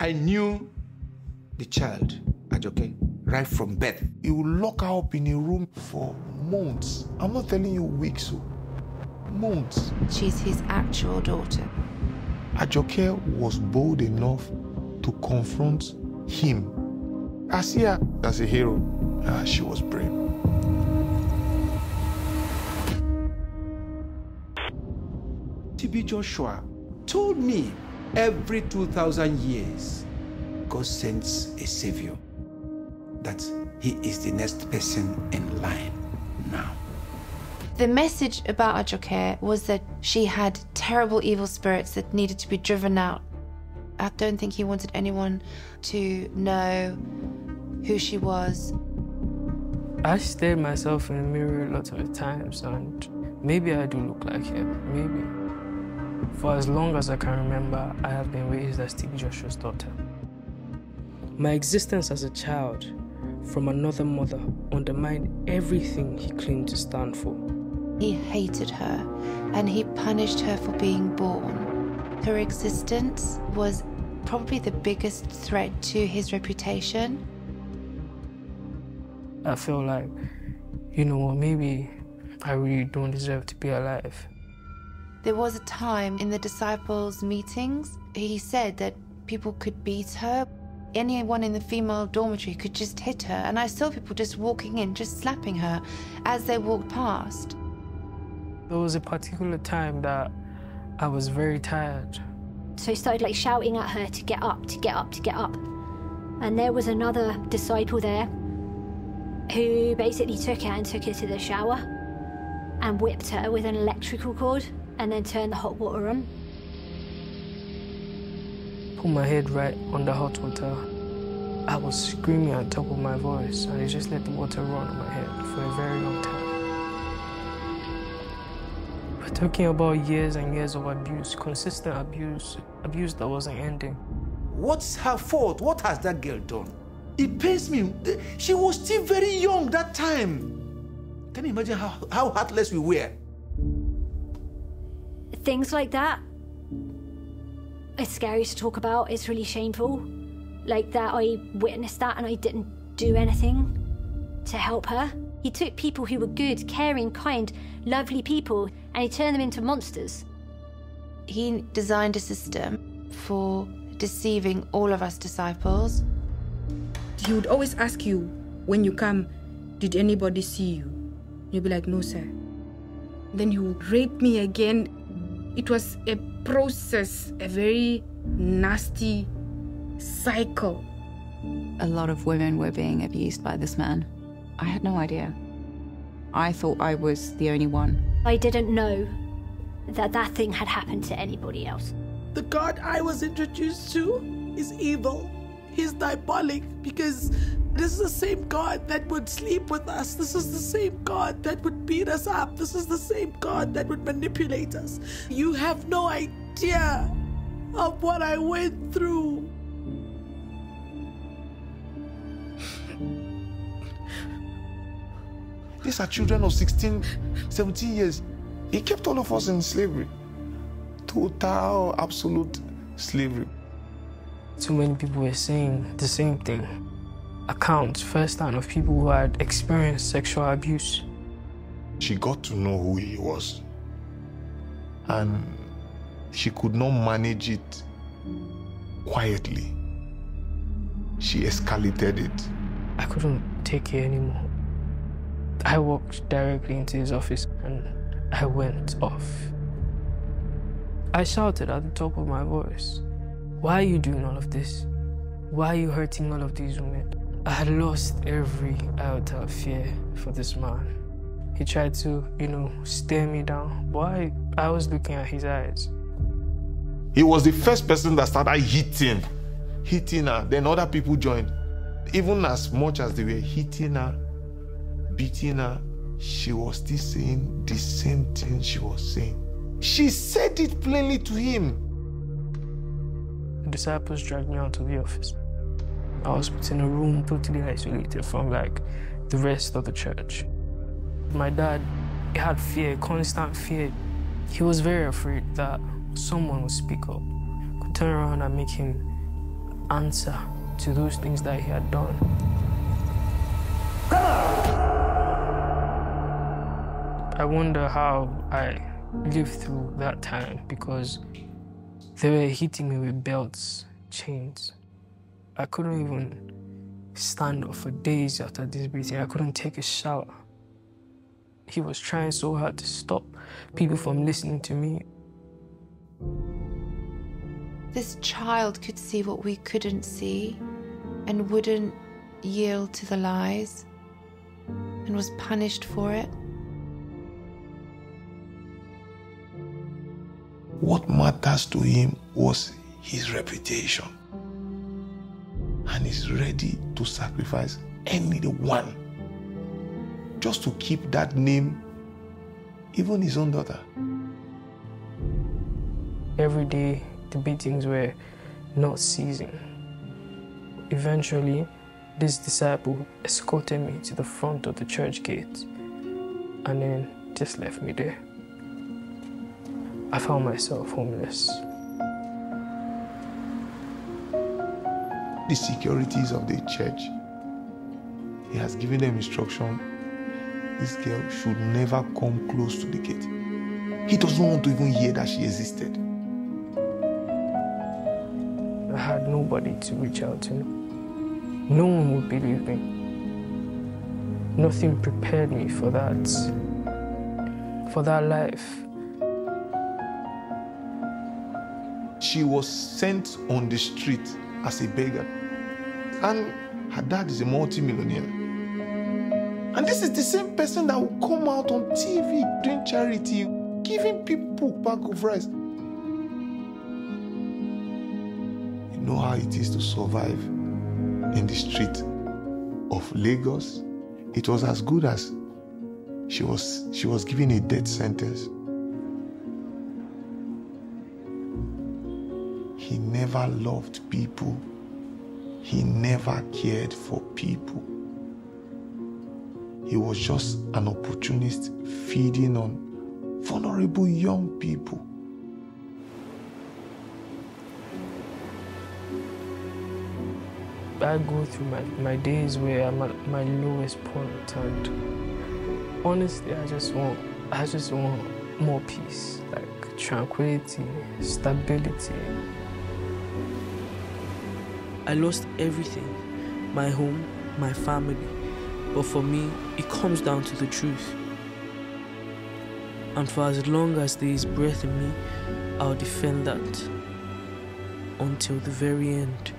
I knew the child, Ajoke, right from birth. He will lock her up in a room for months. I'm not telling you weeks, so months. She's his actual daughter. Ajoke was bold enough to confront him. I see her as a hero. Ah, she was brave. TB Joshua told me every 2,000 years, God sends a savior. That he is the next person in line now. The message about Ajoke was that she had terrible evil spirits that needed to be driven out. I don't think he wanted anyone to know who she was. I stared myself in the mirror a lot of times, and maybe I do look like him. Maybe. For as long as I can remember, I have been raised as TB Joshua's daughter. My existence as a child from another mother undermined everything he claimed to stand for. He hated her and he punished her for being born. Her existence was probably the biggest threat to his reputation. I feel like, you know what, maybe I really don't deserve to be alive. There was a time in the disciples' meetings, he said that people could beat her. Anyone in the female dormitory could just hit her, and I saw people just walking in, just slapping her as they walked past. There was a particular time that I was very tired. So he started like shouting at her to get up, to get up, to get up. And there was another disciple there who basically took her and took her to the shower and whipped her with an electrical cord and then turn the hot water on. Put my head right on the hot water. I was screaming at the top of my voice, and he just let the water run on my head for a very long time. We're talking about years and years of abuse, consistent abuse, abuse that wasn't ending. What's her fault? What has that girl done? It pains me. She was still very young that time. Can you imagine how, how heartless we were? Things like that. It's scary to talk about. It's really shameful. Like that, I witnessed that and I didn't do anything to help her. He took people who were good, caring, kind, lovely people, and he turned them into monsters. He designed a system for deceiving all of us disciples. He would always ask you when you come, Did anybody see you? You'd be like, No, sir. Then he would rape me again. It was a process, a very nasty cycle. A lot of women were being abused by this man. I had no idea. I thought I was the only one. I didn't know that that thing had happened to anybody else. The God I was introduced to is evil. He's diabolic because this is the same God that would sleep with us. This is the same God that would beat us up. This is the same God that would manipulate us. You have no idea of what I went through. These are children of 16, 17 years. He kept all of us in slavery. Total, absolute slavery. Too many people were saying the same thing. Accounts firsthand of people who had experienced sexual abuse. She got to know who he was. And she could not manage it quietly. She escalated it. I couldn't take it anymore. I walked directly into his office and I went off. I shouted at the top of my voice, Why are you doing all of this? Why are you hurting all of these women? I had lost every iota of fear for this man. He tried to, you know, stare me down, but I, I was looking at his eyes. He was the first person that started hitting, hitting her. Then other people joined. Even as much as they were hitting her, beating her, she was still saying the same thing she was saying. She said it plainly to him. The disciples dragged me out to the office. I was put in a room totally isolated from like the rest of the church. My dad, he had fear, constant fear. He was very afraid that someone would speak up, could turn around and make him answer to those things that he had done. I wonder how I lived through that time because they were hitting me with belts, chains. I couldn't even mm-hmm. stand up for days after this beating. I couldn't take a shower. He was trying so hard to stop people from listening to me. This child could see what we couldn't see and wouldn't yield to the lies and was punished for it. What matters to him was his reputation. And he's ready to sacrifice anyone just to keep that name, even his own daughter. Every day, the beatings were not ceasing. Eventually, this disciple escorted me to the front of the church gate and then just left me there. I found myself homeless. The securities of the church, he has given them instruction this girl should never come close to the gate. He doesn't want to even hear that she existed. I had nobody to reach out to. No one would believe me. Nothing prepared me for that. For that life. She was sent on the street as a beggar. And her dad is a multimillionaire. And this is the same person that will come out on TV doing charity, giving people bag of rice. You know how it is to survive in the street of Lagos? It was as good as she was she was given a death sentence. He never loved people. He never cared for people. He was just an opportunist feeding on vulnerable young people. I go through my, my days where I'm at my lowest point and honestly I just want I just want more peace, like tranquility, stability. I lost everything. My home, my family, but for me, it comes down to the truth. And for as long as there is breath in me, I'll defend that until the very end.